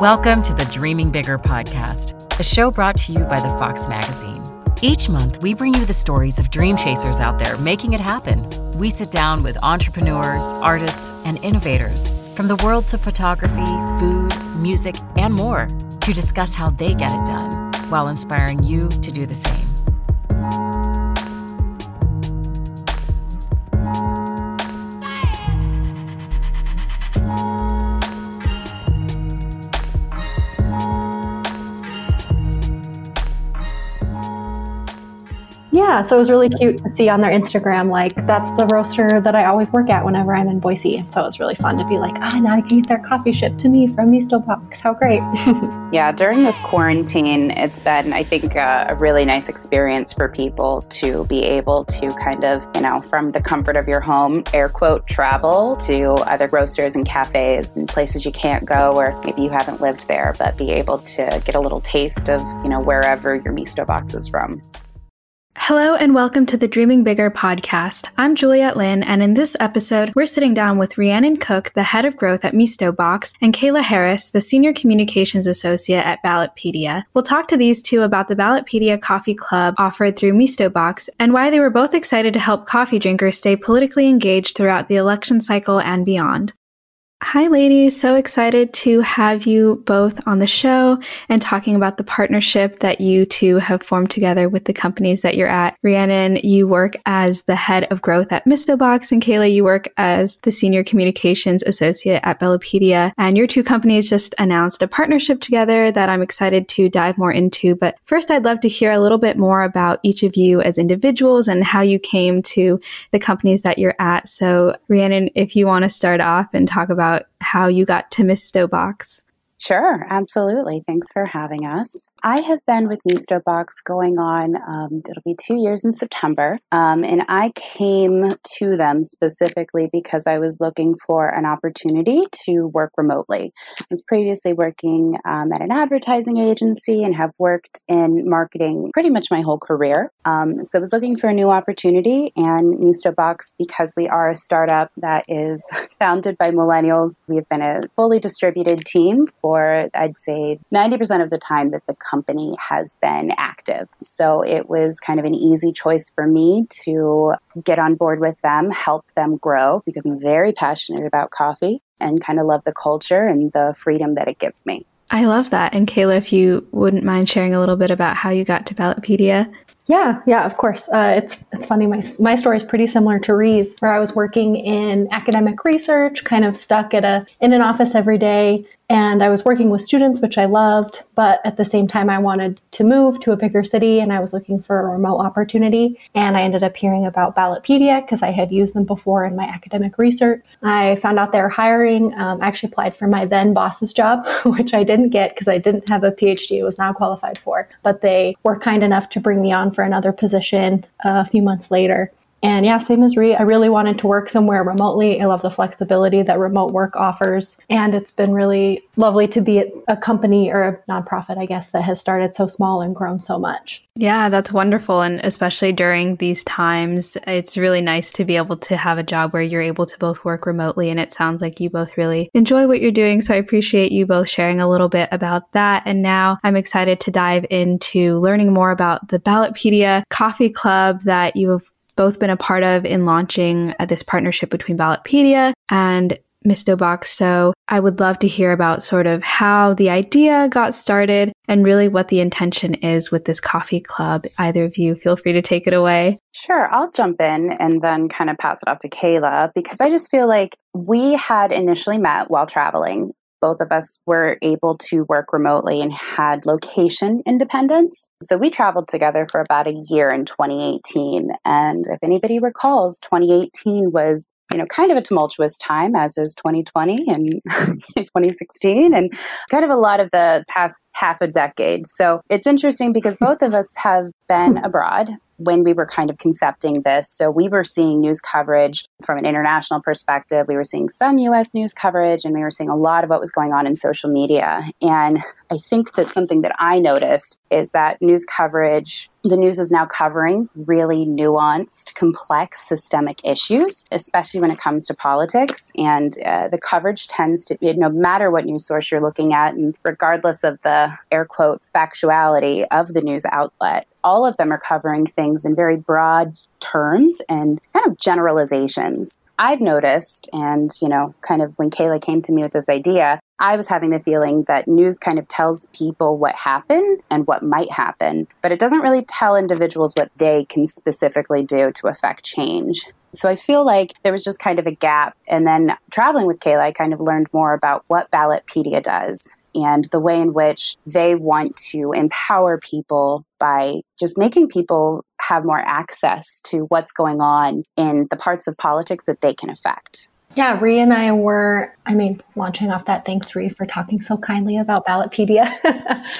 Welcome to the Dreaming Bigger podcast, a show brought to you by the Fox magazine. Each month, we bring you the stories of dream chasers out there making it happen. We sit down with entrepreneurs, artists, and innovators from the worlds of photography, food, music, and more to discuss how they get it done while inspiring you to do the same. Yeah, so it was really cute to see on their Instagram, like, that's the roaster that I always work at whenever I'm in Boise. So it was really fun to be like, ah, now I can get their coffee shipped to me from Misto Box. How great. yeah, during this quarantine, it's been, I think, uh, a really nice experience for people to be able to kind of, you know, from the comfort of your home, air quote, travel to other roasters and cafes and places you can't go or maybe you haven't lived there, but be able to get a little taste of, you know, wherever your Misto Box is from. Hello and welcome to the Dreaming Bigger podcast. I'm Juliet Lynn, and in this episode, we're sitting down with Rhiannon Cook, the head of growth at Misto Box, and Kayla Harris, the senior communications associate at Ballotpedia. We'll talk to these two about the Ballotpedia Coffee Club offered through Misto Box and why they were both excited to help coffee drinkers stay politically engaged throughout the election cycle and beyond. Hi, ladies. So excited to have you both on the show and talking about the partnership that you two have formed together with the companies that you're at. Rhiannon, you work as the head of growth at Mistobox, and Kayla, you work as the senior communications associate at Ballotpedia. And your two companies just announced a partnership together that I'm excited to dive more into. But first, I'd love to hear a little bit more about each of you as individuals and how you came to the companies that you're at. So, Rhiannon, if you want to start off and talk about about how you got to Misto Box. Sure, absolutely. Thanks for having us. I have been with Misto Box going on, um, it'll be two years in September. Um, and I came to them specifically because I was looking for an opportunity to work remotely. I was previously working um, at an advertising agency and have worked in marketing pretty much my whole career. Um, so I was looking for a new opportunity, and Misto Box, because we are a startup that is founded by millennials, we have been a fully distributed team for, I'd say, 90% of the time that the company has been active. So it was kind of an easy choice for me to get on board with them, help them grow because I'm very passionate about coffee and kind of love the culture and the freedom that it gives me. I love that. And Kayla, if you wouldn't mind sharing a little bit about how you got to Ballotpedia. Yeah, yeah, of course. Uh, it's it's funny. My my story is pretty similar to Ree's, where I was working in academic research, kind of stuck at a in an office every day, and I was working with students, which I loved, but at the same time, I wanted to move to a bigger city and I was looking for a remote opportunity. And I ended up hearing about Ballotpedia because I had used them before in my academic research. I found out they were hiring. Um, I actually applied for my then boss's job, which I didn't get because I didn't have a PhD, I was not qualified for. But they were kind enough to bring me on for another position a few months later. And yeah, same as Ree, I really wanted to work somewhere remotely. I love the flexibility that remote work offers. And it's been really lovely to be at a company or a nonprofit, I guess, that has started so small and grown so much. Yeah, that's wonderful. And especially during these times, it's really nice to be able to have a job where you're able to both work remotely. And it sounds like you both really enjoy what you're doing. So I appreciate you both sharing a little bit about that. And now I'm excited to dive into learning more about the Ballotpedia Coffee Club that you have both been a part of in launching uh, this partnership between Ballotpedia and Misto Box. So I would love to hear about sort of how the idea got started and really what the intention is with this coffee club. Either of you feel free to take it away. Sure, I'll jump in and then kind of pass it off to Kayla because I just feel like we had initially met while traveling both of us were able to work remotely and had location independence. So we traveled together for about a year in 2018. And if anybody recalls, 2018 was you know, kind of a tumultuous time, as is 2020 and 2016, and kind of a lot of the past half a decade. So it's interesting because both of us have been abroad when we were kind of concepting this. So we were seeing news coverage from an international perspective. We were seeing some US news coverage and we were seeing a lot of what was going on in social media. And I think that something that I noticed is that news coverage, the news is now covering really nuanced, complex systemic issues, especially when it comes to politics. And uh, the coverage tends to be, no matter what news source you're looking at, and regardless of the air quote factuality of the news outlet, all of them are covering things in very broad terms and kind of generalizations. I've noticed, and you know, kind of when Kayla came to me with this idea, I was having the feeling that news kind of tells people what happened and what might happen, but it doesn't really tell individuals what they can specifically do to affect change. So I feel like there was just kind of a gap. And then traveling with Kayla, I kind of learned more about what Ballotpedia does and the way in which they want to empower people by just making people have more access to what's going on in the parts of politics that they can affect. Yeah, Ree and I were, I mean, launching off that. Thanks, Ree, for talking so kindly about Ballotpedia.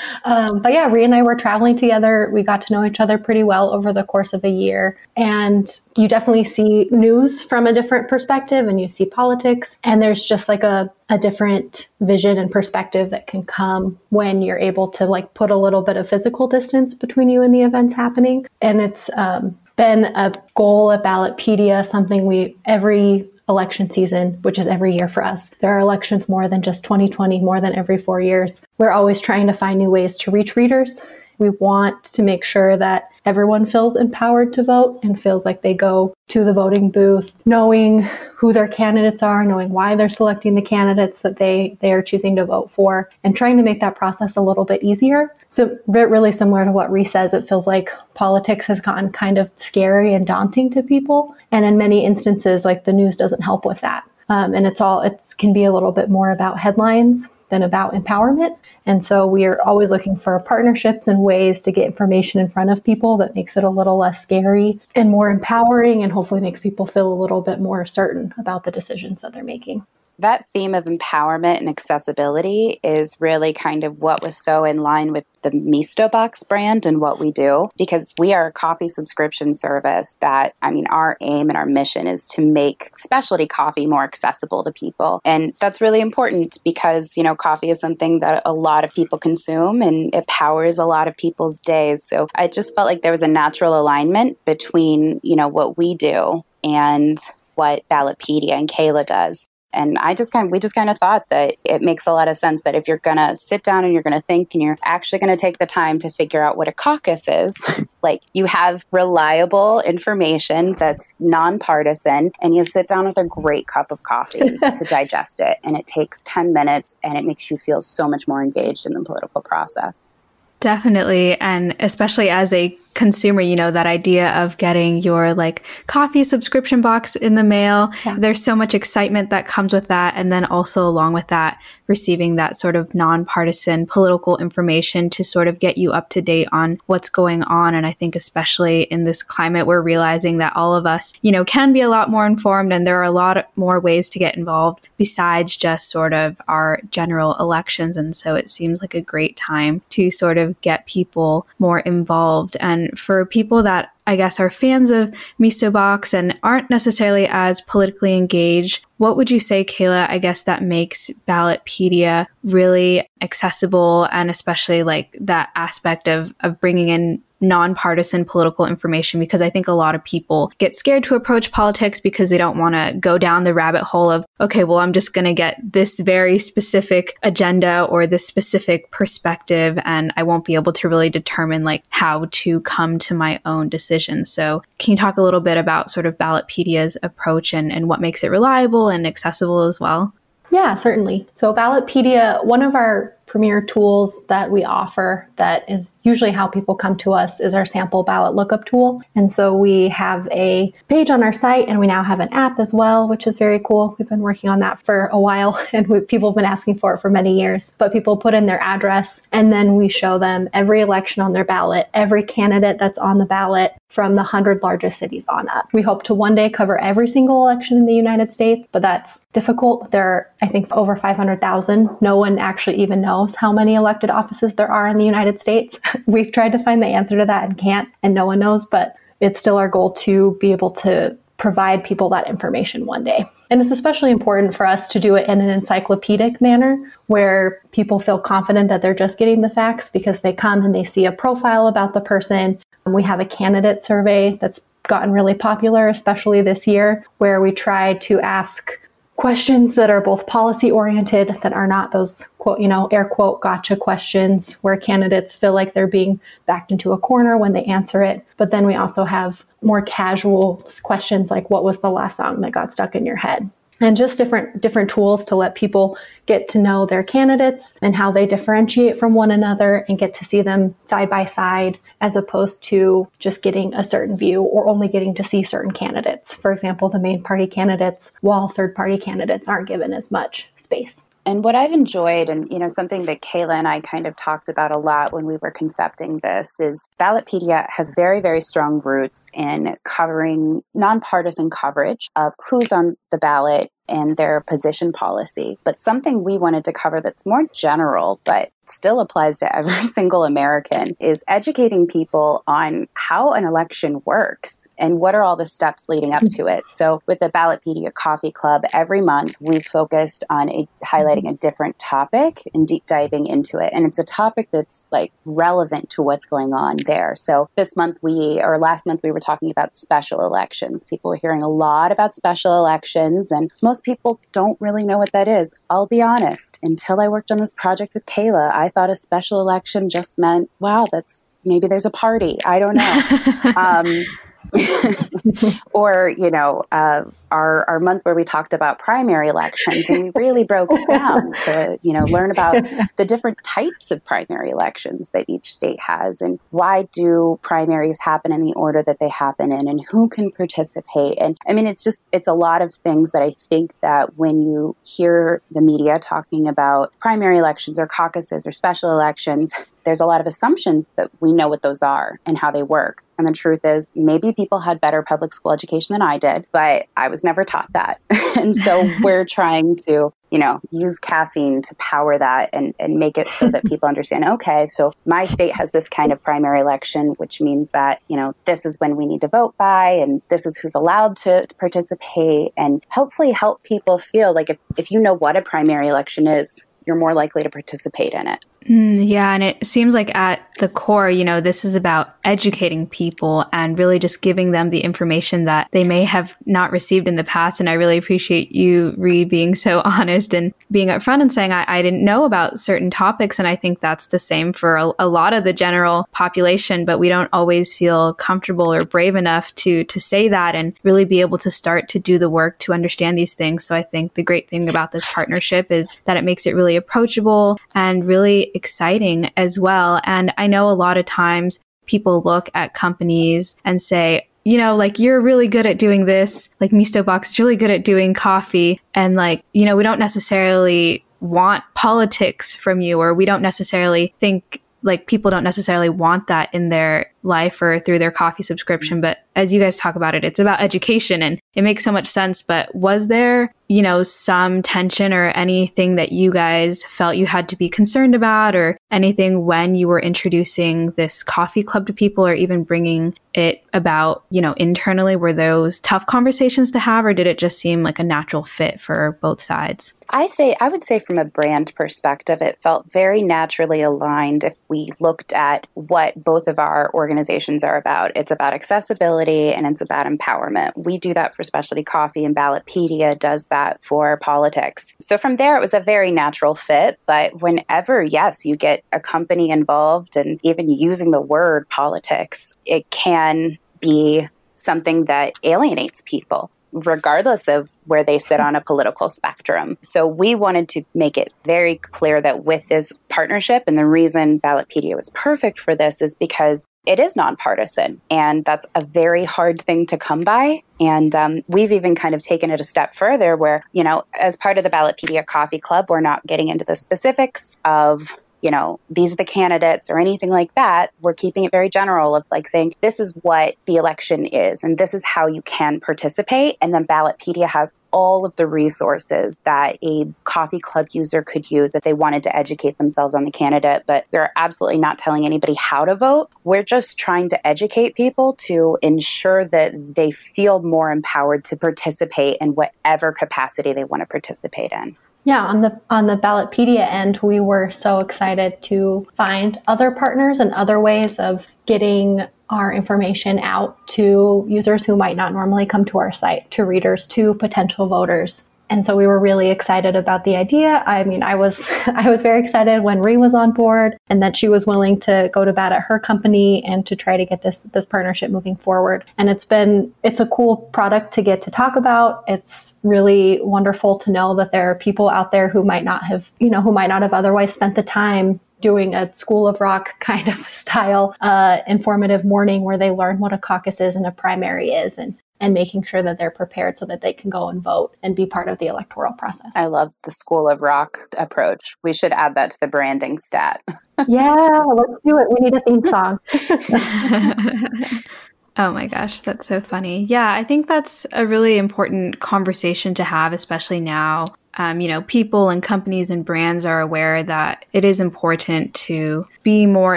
um, but yeah, Ree and I were traveling together. We got to know each other pretty well over the course of a year. And you definitely see news from a different perspective and you see politics. And there's just like a, a different vision and perspective that can come when you're able to like put a little bit of physical distance between you and the events happening. And it's um, been a goal at Ballotpedia, something we every election season, which is every year for us. There are elections more than just 2020, more than every four years. We're always trying to find new ways to reach readers. We want to make sure that everyone feels empowered to vote and feels like they go to the voting booth knowing who their candidates are, knowing why they're selecting the candidates that they, they are choosing to vote for, and trying to make that process a little bit easier. So, really similar to what Ree says, it feels like politics has gotten kind of scary and daunting to people. And in many instances, like the news doesn't help with that. Um, and it's all, it can be a little bit more about headlines than about empowerment. And so we are always looking for partnerships and ways to get information in front of people that makes it a little less scary and more empowering and hopefully makes people feel a little bit more certain about the decisions that they're making that theme of empowerment and accessibility is really kind of what was so in line with the Misto Box brand and what we do because we are a coffee subscription service that, I mean, our aim and our mission is to make specialty coffee more accessible to people. And that's really important because, you know, coffee is something that a lot of people consume and it powers a lot of people's days. So I just felt like there was a natural alignment between, you know, what we do and what Ballotpedia and Kayla does. And I just kind of, we just kind of thought that it makes a lot of sense that if you're going to sit down and you're going to think and you're actually going to take the time to figure out what a caucus is, like you have reliable information that's nonpartisan and you sit down with a great cup of coffee to digest it. And it takes 10 minutes and it makes you feel so much more engaged in the political process. Definitely. And especially as a consumer, you know, that idea of getting your like coffee subscription box in the mail. Yeah. There's so much excitement that comes with that. And then also along with that, receiving that sort of nonpartisan political information to sort of get you up to date on what's going on. And I think especially in this climate, we're realizing that all of us, you know, can be a lot more informed and there are a lot more ways to get involved besides just sort of our general elections. And so it seems like a great time to sort of get people more involved and for people that I guess are fans of Misto Box and aren't necessarily as politically engaged, what would you say, Kayla, I guess that makes Ballotpedia really accessible and especially like that aspect of, of bringing in nonpartisan political information because I think a lot of people get scared to approach politics because they don't want to go down the rabbit hole of, okay, well, I'm just going to get this very specific agenda or this specific perspective, and I won't be able to really determine like how to come to my own decision. So, can you talk a little bit about sort of Ballotpedia's approach and, and what makes it reliable and accessible as well? Yeah, certainly. So, Ballotpedia, one of our premier tools that we offer that is usually how people come to us is our sample ballot lookup tool. And so we have a page on our site and we now have an app as well, which is very cool. We've been working on that for a while and we, people have been asking for it for many years. But people put in their address and then we show them every election on their ballot, every candidate that's on the ballot, from the 100 largest cities on up. We hope to one day cover every single election in the United States, but that's difficult. There are, I think, over 500,000. No one actually even knows how many elected offices there are in the United States. We've tried to find the answer to that and can't, and no one knows, but it's still our goal to be able to provide people that information one day. And it's especially important for us to do it in an encyclopedic manner where people feel confident that they're just getting the facts because they come and they see a profile about the person Um, we have a candidate survey that's gotten really popular, especially this year, where we try to ask questions that are both policy oriented, that are not those quote, you know, air quote gotcha questions where candidates feel like they're being backed into a corner when they answer it. But then we also have more casual questions like, what was the last song that got stuck in your head? And just different different tools to let people get to know their candidates and how they differentiate from one another and get to see them side by side as opposed to just getting a certain view or only getting to see certain candidates. For example the main party candidates while third party candidates aren't given as much space and what I've enjoyed, and you know, something that Kayla and I kind of talked about a lot when we were concepting this, is Ballotpedia has very, very strong roots in covering nonpartisan coverage of who's on the ballot and their position policy. But something we wanted to cover that's more general, but still applies to every single American is educating people on how an election works and what are all the steps leading up to it. So with the Ballotpedia Coffee Club, every month we've focused on a, highlighting a different topic and deep diving into it. And it's a topic that's like relevant to what's going on there. So this month we, or last month we were talking about special elections. People were hearing a lot about special elections and most most people don't really know what that is. I'll be honest. Until I worked on this project with Kayla, I thought a special election just meant, wow, that's maybe there's a party. I don't know. um, or you know uh, our our month where we talked about primary elections and we really broke it down to you know learn about the different types of primary elections that each state has and why do primaries happen in the order that they happen in and who can participate. And I mean it's just it's a lot of things that I think that when you hear the media talking about primary elections or caucuses or special elections there's a lot of assumptions that we know what those are and how they work. And the truth is, maybe people had better public school education than I did, but I was never taught that. and so we're trying to, you know, use caffeine to power that and, and make it so that people understand, okay, so my state has this kind of primary election, which means that, you know, this is when we need to vote by and this is who's allowed to participate and hopefully help people feel like if, if you know what a primary election is, you're more likely to participate in it. Mm, yeah, and it seems like at the core, you know, this is about educating people and really just giving them the information that they may have not received in the past. And I really appreciate you, Ree, being so honest and being upfront and saying, I, I didn't know about certain topics. And I think that's the same for a, a, lot of the general population, but we don't always feel comfortable or brave enough to, to say that and really be able to start to do the work to understand these things. So I think the great thing about this partnership is that it makes it really approachable and really exciting as well. And I know a lot of times people look at companies and say, you know, like you're really good at doing this, like Misto Box is really good at doing coffee. And like, you know, we don't necessarily want politics from you, or we don't necessarily think like people don't necessarily want that in their life or through their coffee subscription. But as you guys talk about it, it's about education and it makes so much sense. But was there, you know, some tension or anything that you guys felt you had to be concerned about or anything when you were introducing this coffee club to people or even bringing it about, you know, internally? Were those tough conversations to have or did it just seem like a natural fit for both sides? I say, I would say from a brand perspective, it felt very naturally aligned if we looked at what both of our organizations are about. It's about accessibility and it's about empowerment. We do that for specialty coffee, and Ballotpedia does that for politics. So from there, it was a very natural fit. But whenever, yes, you get a company involved and even using the word politics, it can be something that alienates people regardless of where they sit on a political spectrum. So we wanted to make it very clear that with this partnership, and the reason Ballotpedia was perfect for this is because it is nonpartisan, and that's a very hard thing to come by. And um, we've even kind of taken it a step further where, you know, as part of the Ballotpedia Coffee Club, we're not getting into the specifics of you know, these are the candidates or anything like that. We're keeping it very general of like saying, this is what the election is and this is how you can participate. And then Ballotpedia has all of the resources that a coffee club user could use if they wanted to educate themselves on the candidate. But we're absolutely not telling anybody how to vote. We're just trying to educate people to ensure that they feel more empowered to participate in whatever capacity they want to participate in. Yeah, on the on the Ballotpedia end, we were so excited to find other partners and other ways of getting our information out to users who might not normally come to our site, to readers, to potential voters. And so we were really excited about the idea. I mean, I was I was very excited when Ree was on board and that she was willing to go to bat at her company and to try to get this this partnership moving forward. And it's been it's a cool product to get to talk about. It's really wonderful to know that there are people out there who might not have, you know, who might not have otherwise spent the time doing a School of Rock kind of style uh, informative morning where they learn what a caucus is and a primary is and and making sure that they're prepared so that they can go and vote and be part of the electoral process. I love the School of Rock approach. We should add that to the branding stat. yeah, let's do it. We need a theme song. Oh my gosh, that's so funny. Yeah, I think that's a really important conversation to have, especially now um, you know, people and companies and brands are aware that it is important to be more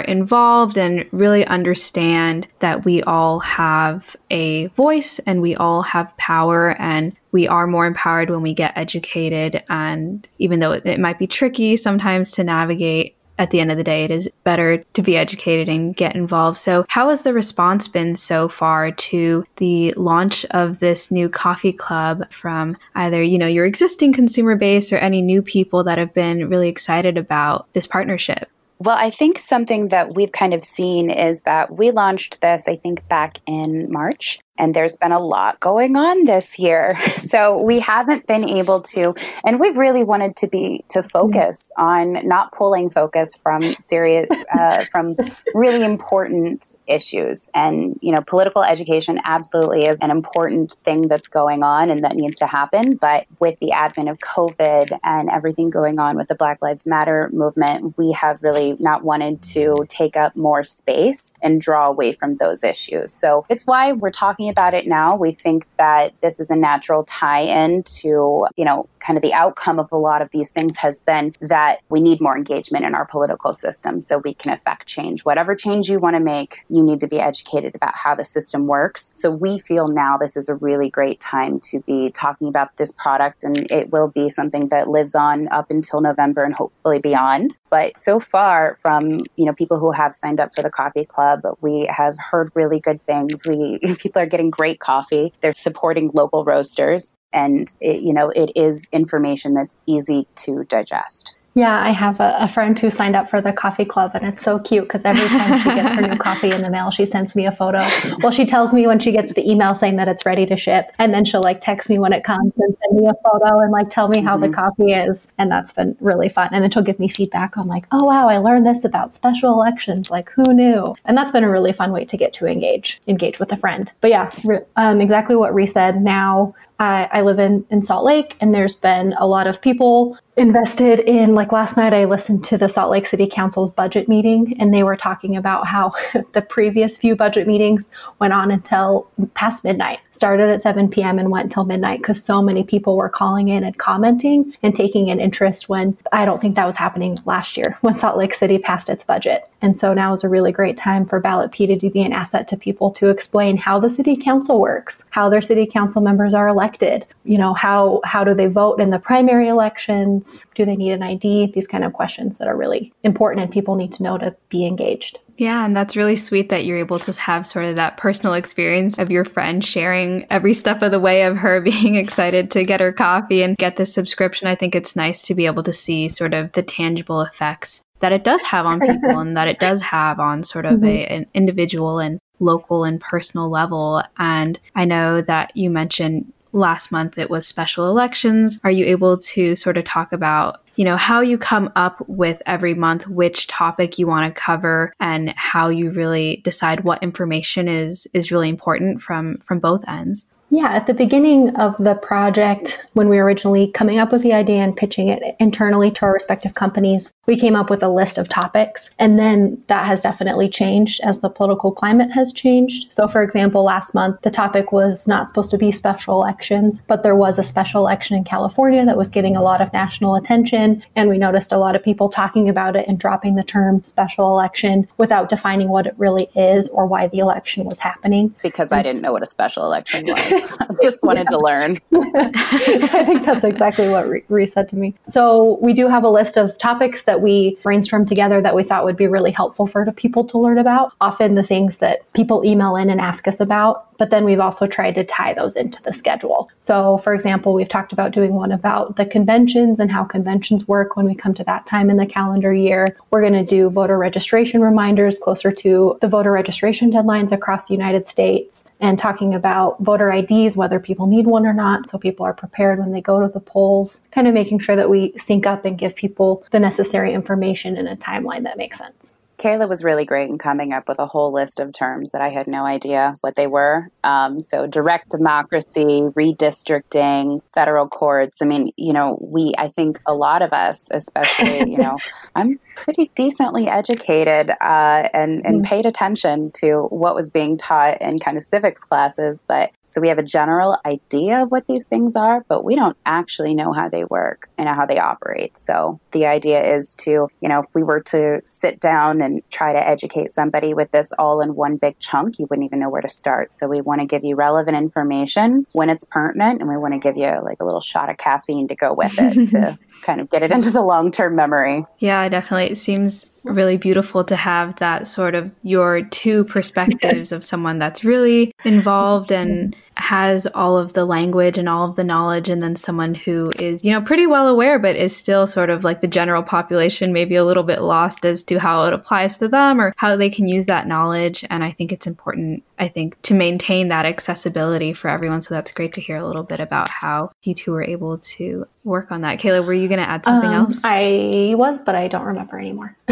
involved and really understand that we all have a voice and we all have power and we are more empowered when we get educated. And even though it, it might be tricky sometimes to navigate, at the end of the day, it is better to be educated and get involved. So, how has the response been so far to the launch of this new coffee club from either, you know, your existing consumer base or any new people that have been really excited about this partnership? Well, I think something that we've kind of seen is that we launched this, I think, back in March and there's been a lot going on this year. So we haven't been able to and we've really wanted to be to focus on not pulling focus from serious uh, from really important issues. And you know political education absolutely is an important thing that's going on and that needs to happen. But with the advent of covid and everything going on with the black lives matter movement we have really not wanted to take up more space and draw away from those issues. So it's why we're talking talking about it now, we think that this is a natural tie in to, you know, kind of the outcome of a lot of these things has been that we need more engagement in our political system so we can affect change. Whatever change you want to make, you need to be educated about how the system works. So we feel now this is a really great time to be talking about this product and it will be something that lives on up until November and hopefully beyond. But so far from, you know, people who have signed up for the coffee club, we have heard really good things. We people are getting great coffee. They're supporting local roasters and it, you know, it is information that's easy to digest. Yeah, I have a, a, friend who signed up for the coffee club, and it's so cute because every time she gets her new coffee in the mail, she sends me a photo. Well, she tells me when she gets the email saying that it's ready to ship, and then she'll like text me when it comes and send me a photo and like tell me how mm-hmm. the coffee is, and that's been really fun. And then she'll give me feedback on like, oh wow, I learned this about special elections. Like, who knew? And that's been a really fun way to get to engage engage with a friend. But yeah, re- um, exactly what Ree said. Now I, I live in, in Salt Lake, and there's been a lot of people invested in like last night i listened to the salt lake city council's budget meeting and they were talking about how the previous few budget meetings went on until past midnight started at 7 p.m and went until midnight because so many people were calling in and commenting and taking an interest when i don't think that was happening last year when salt lake city passed its budget and so now is a really great time for ballot ballotpedia to be an asset to people to explain how the city council works how their city council members are elected you know how how do they vote in the primary elections do they need an ID? These kind of questions that are really important and people need to know to be engaged. Yeah, and that's really sweet that you're able to have sort of that personal experience of your friend sharing every step of the way of her being excited to get her coffee and get the subscription. I think it's nice to be able to see sort of the tangible effects that it does have on people and that it does have on sort of mm-hmm. a, an individual and local and personal level. And I know that you mentioned last month it was special elections. Are you able to sort of talk about, you know, how you come up with every month which topic you want to cover and how you really decide what information is is really important from from both ends? Yeah, at the beginning of the project, when we were originally coming up with the idea and pitching it internally to our respective companies, we came up with a list of topics. And then that has definitely changed as the political climate has changed. So, for example, last month, the topic was not supposed to be special elections, but there was a special election in California that was getting a lot of national attention. And we noticed a lot of people talking about it and dropping the term special election without defining what it really is or why the election was happening. Because I didn't know what a special election was. just wanted to learn. I think that's exactly what Ree said to me. So we do have a list of topics that we brainstormed together that we thought would be really helpful for people to learn about. Often the things that people email in and ask us about but then we've also tried to tie those into the schedule. So, for example, we've talked about doing one about the conventions and how conventions work when we come to that time in the calendar year. We're going to do voter registration reminders closer to the voter registration deadlines across the United States and talking about voter Whether people need one or not, so people are prepared when they go to the polls, kind of making sure that we sync up and give people the necessary information in a timeline that makes sense. Kayla was really great in coming up with a whole list of terms that I had no idea what they were. Um, so, direct democracy, redistricting, federal courts. I mean, you know, we, I think a lot of us, especially, you know, I'm pretty decently educated uh, and, and mm. paid attention to what was being taught in kind of civics classes. But so we have a general idea of what these things are, but we don't actually know how they work and how they operate. So the idea is to, you know, if we were to sit down and try to educate somebody with this all in one big chunk, you wouldn't even know where to start. So we want to give you relevant information when it's pertinent, and we want to give you like a little shot of caffeine to go with it to kind of get it into the long term memory. Yeah, definitely. It seems really beautiful to have that sort of your two perspectives of someone that's really involved and has all of the language and all of the knowledge and then someone who is you know pretty well aware but is still sort of like the general population maybe a little bit lost as to how it applies to them or how they can use that knowledge and i think it's important i think to maintain that accessibility for everyone so that's great to hear a little bit about how you two were able to work on that kayla were you going to add something um, else i was but i don't remember anymore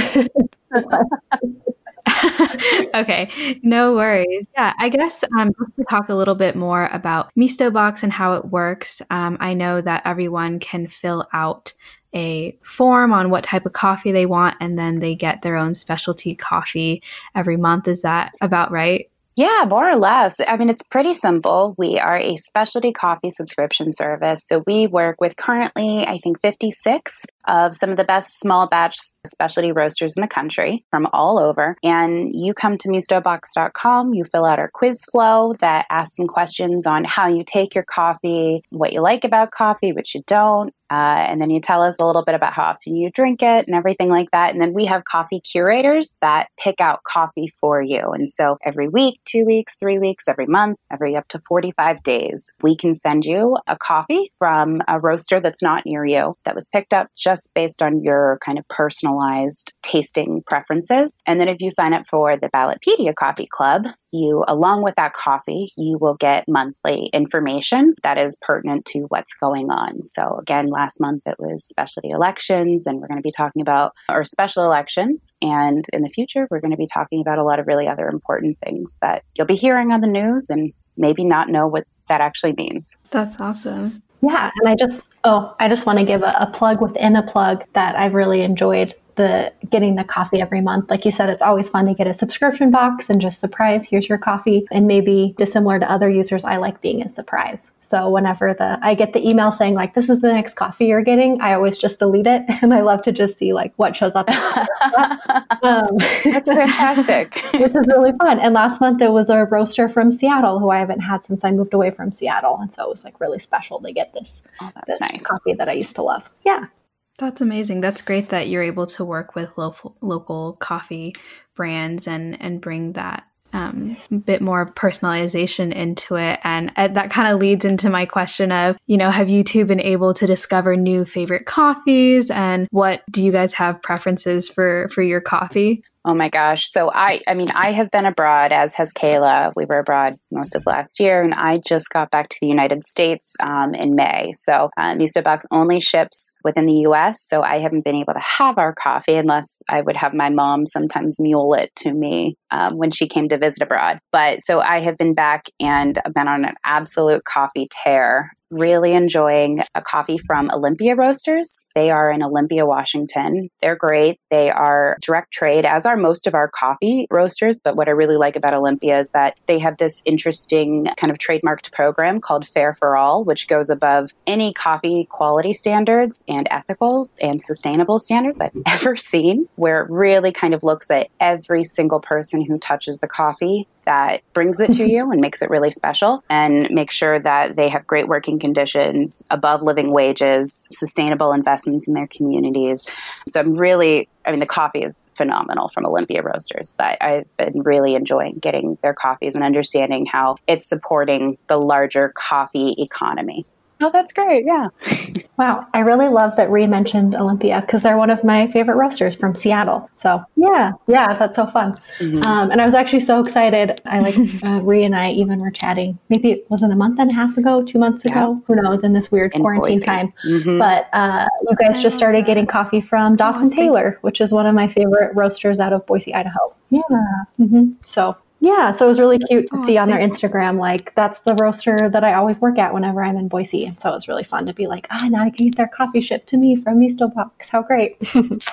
okay, no worries. Yeah, I guess um, just to talk a little bit more about Misto Box and how it works. Um, I know that everyone can fill out a form on what type of coffee they want, and then they get their own specialty coffee every month. Is that about right? Yeah, more or less. I mean, it's pretty simple. We are a specialty coffee subscription service. So we work with currently, I think, 56 of some of the best small batch specialty roasters in the country from all over. And you come to mistobox.com, you fill out our quiz flow that asks some questions on how you take your coffee, what you like about coffee, what you don't, uh, and then you tell us a little bit about how often you drink it and everything like that. And then we have coffee curators that pick out coffee for you. And so every week, two weeks, three weeks, every month, every up to 45 days, we can send you a coffee from a roaster that's not near you that was picked up just based on your kind of personalized tasting preferences. And then if you sign up for the Ballotpedia Coffee Club, you, along with that coffee, you will get monthly information that is pertinent to what's going on. So, again, last month it was specialty elections, and we're going to be talking about our special elections. And in the future, we're going to be talking about a lot of really other important things that you'll be hearing on the news and maybe not know what that actually means. That's awesome. Yeah, and I just oh, I just want to give a, a plug within a plug that I've really enjoyed the getting the coffee every month. Like you said, it's always fun to get a subscription box and just surprise, here's your coffee. And maybe dissimilar to other users, I like being a surprise. So whenever the I get the email saying like this is the next coffee you're getting, I always just delete it and I love to just see like what shows up. um, That's fantastic. which is really fun. And last month there was a roaster from Seattle who I haven't had since I moved away from Seattle. And so it was like really special to get this, oh, this nice. coffee that I used to love. Yeah. That's amazing. That's great that you're able to work with local local coffee brands and and bring that um, bit more personalization into it. And uh, that kind of leads into my question of, you know, have you two been able to discover new favorite coffees and what do you guys have preferences for for your coffee? Oh my gosh. So I I mean I have been abroad as has Kayla. We were abroad most of last year and I just got back to the United States um, in May. So uh, Misto Box only ships within the US. So I haven't been able to have our coffee unless I would have my mom sometimes mule it to me um, when she came to visit abroad. But so I have been back and been on an absolute coffee tear really enjoying a coffee from Olympia Roasters. They are in Olympia, Washington. They're great. They are direct trade, as are most of our coffee roasters. But what I really like about Olympia is that they have this interesting kind of trademarked program called Fair for All, which goes above any coffee quality standards and ethical and sustainable standards I've ever seen, where it really kind of looks at every single person who touches the coffee that brings it to you and makes it really special and make sure that they have great working conditions, above living wages, sustainable investments in their communities. So I'm really, I mean, the coffee is phenomenal from Olympia Roasters, but I've been really enjoying getting their coffees and understanding how it's supporting the larger coffee economy. Oh, that's great. Yeah. wow. I really love that Ree mentioned Olympia because they're one of my favorite roasters from Seattle. So, yeah, yeah, that's so fun. Mm-hmm. Um, and I was actually so excited. I like, uh, Ree and I even were chatting, maybe it wasn't a month and a half ago, two months ago, yeah. who knows, in this weird in quarantine Boise. time. Mm-hmm. But uh, you guys just started getting coffee from Dawson Taylor, which is one of my favorite roasters out of Boise, Idaho. Yeah. Mm-hmm. So yeah, so it was really cute to oh, see on their Instagram, like, that's the roaster that I always work at whenever I'm in Boise. And so it was really fun to be like, ah, now I can get their coffee shipped to me from Misto Box. How great.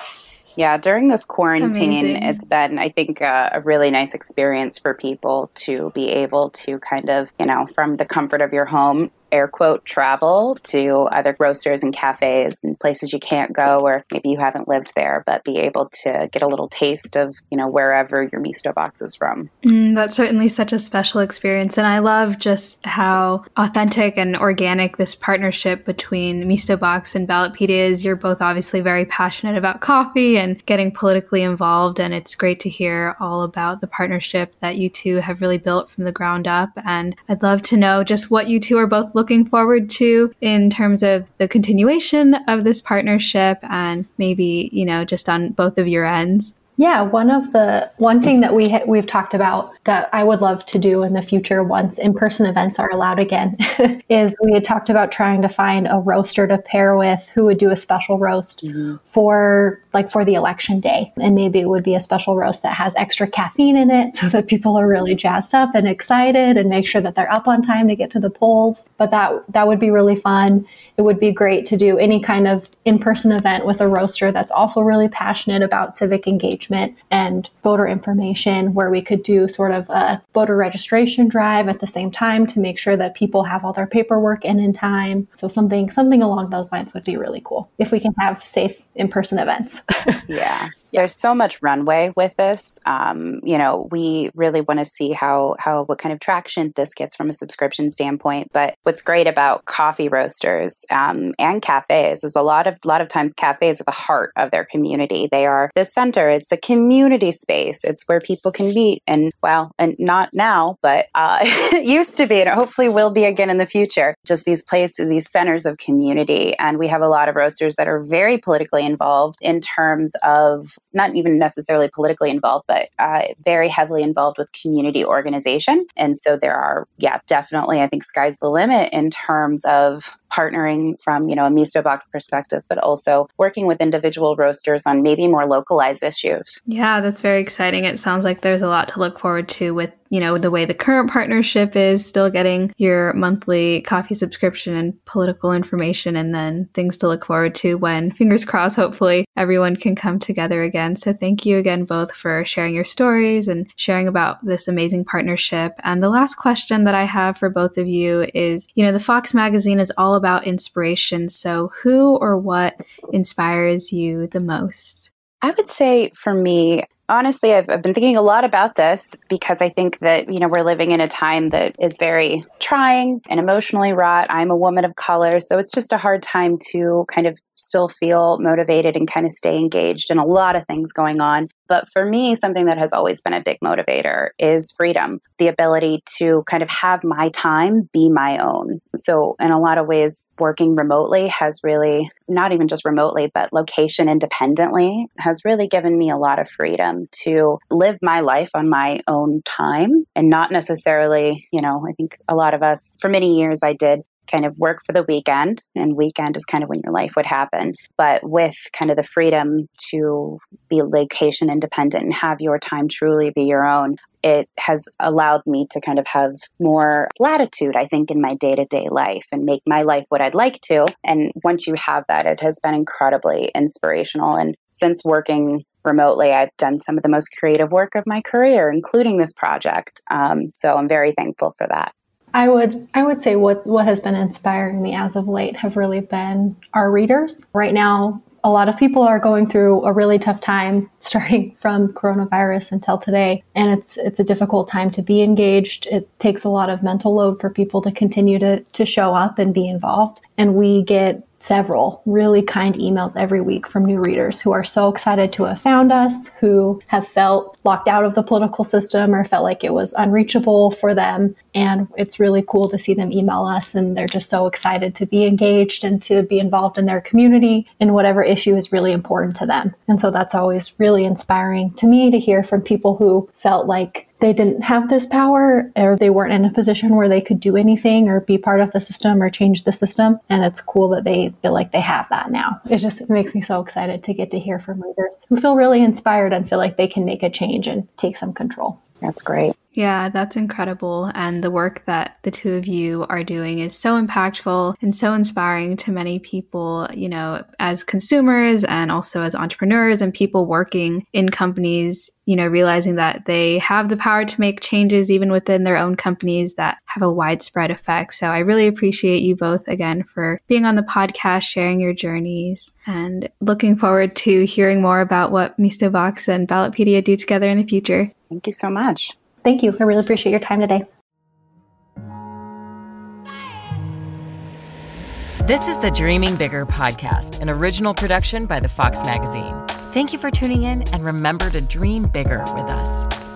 yeah, during this quarantine, Amazing. it's been, I think, uh, a really nice experience for people to be able to kind of, you know, from the comfort of your home, air quote travel to other roasters and cafes and places you can't go or maybe you haven't lived there but be able to get a little taste of you know wherever your misto box is from. Mm, that's certainly such a special experience. And i love just how authentic and organic this partnership between misto box and ballotpedia is. You're both obviously very passionate about coffee and getting politically involved and it's great to hear all about the partnership that you two have really built from the ground up. And i'd love to know just what you two are both looking forward to in terms of the continuation of this partnership and maybe, you know, just on both of your ends? Yeah, one of the one thing that we ha- we've talked about that I would love to do in the future once in-person events are allowed again is we had talked about trying to find a roaster to pair with who would do a special roast mm-hmm. for like for the election day. And maybe it would be a special roast that has extra caffeine in it so that people are really jazzed up and excited and make sure that they're up on time to get to the polls. But that that would be really fun. It would be great to do any kind of in-person event with a roaster that's also really passionate about civic engagement and voter information where we could do sort of a voter registration drive at the same time to make sure that people have all their paperwork in in time. So something something along those lines would be really cool if we can have safe in-person events. Yeah there's so much runway with this. Um, you know, we really want to see how how what kind of traction this gets from a subscription standpoint. But what's great about coffee roasters um, and cafes is a lot of lot of times cafes are the heart of their community. They are the center. It's a community space. It's where people can meet. And well, and not now, but uh, it used to be, and hopefully will be again in the future. Just these places, these centers of community. And we have a lot of roasters that are very politically involved in terms of not even necessarily politically involved, but uh, very heavily involved with community organization. And so there are, yeah, definitely, I think sky's the limit in terms of partnering from you know a misto box perspective but also working with individual roasters on maybe more localized issues yeah that's very exciting it sounds like there's a lot to look forward to with you know, the way the current partnership is, still getting your monthly coffee subscription and political information, and then things to look forward to when, fingers crossed, hopefully everyone can come together again. So thank you again both for sharing your stories and sharing about this amazing partnership. And the last question that I have for both of you is, you know, the Fox magazine is all about inspiration. So who or what inspires you the most? I would say for me, honestly, I've, I've, been thinking a lot about this because I think that, you know, we're living in a time that is very trying and emotionally wrought. I'm a woman of color, so it's just a hard time to kind of still feel motivated and kind of stay engaged in a lot of things going on. But for me, something that has always been a big motivator is freedom, the ability to kind of have my time be my own. So, in a lot of ways, working remotely has really, not even just remotely, but location independently, has really given me a lot of freedom to live my life on my own time and not necessarily, you know, I think a lot of us, for many years, I did kind of work for the weekend, and weekend is kind of when your life would happen. But with kind of the freedom to be location independent and have your time truly be your own, it has allowed me to kind of have more latitude, I think, in my day to day life and make my life what I'd like to. And once you have that, it has been incredibly inspirational. And since working remotely, I've done some of the most creative work of my career, including this project. Um, so I'm very thankful for that. I would I would say what what has been inspiring me as of late have really been our readers. Right now, a lot of people are going through a really tough time starting from coronavirus until today and it's it's a difficult time to be engaged it takes a lot of mental load for people to continue to to show up and be involved and we get several really kind emails every week from new readers who are so excited to have found us, who have felt locked out of the political system or felt like it was unreachable for them. And it's really cool to see them email us and they're just so excited to be engaged and to be involved in their community in whatever issue is really important to them. And so that's always really inspiring to me to hear from people who felt like they didn't have this power or they weren't in a position where they could do anything or be part of the system or change the system. And it's cool that they feel like they have that now. It just makes me so excited to get to hear from leaders who feel really inspired and feel like they can make a change and take some control. That's great. Yeah, that's incredible. And the work that the two of you are doing is so impactful and so inspiring to many people, you know, as consumers and also as entrepreneurs and people working in companies, you know, realizing that they have the power to make changes even within their own companies that have a widespread effect. So I really appreciate you both again for being on the podcast, sharing your journeys, and looking forward to hearing more about what Misto Box and Ballotpedia do together in the future. Thank you so much. Thank you. I really appreciate your time today. This is the Dreaming Bigger podcast, an original production by the Fox Magazine. Thank you for tuning in and remember to dream bigger with us.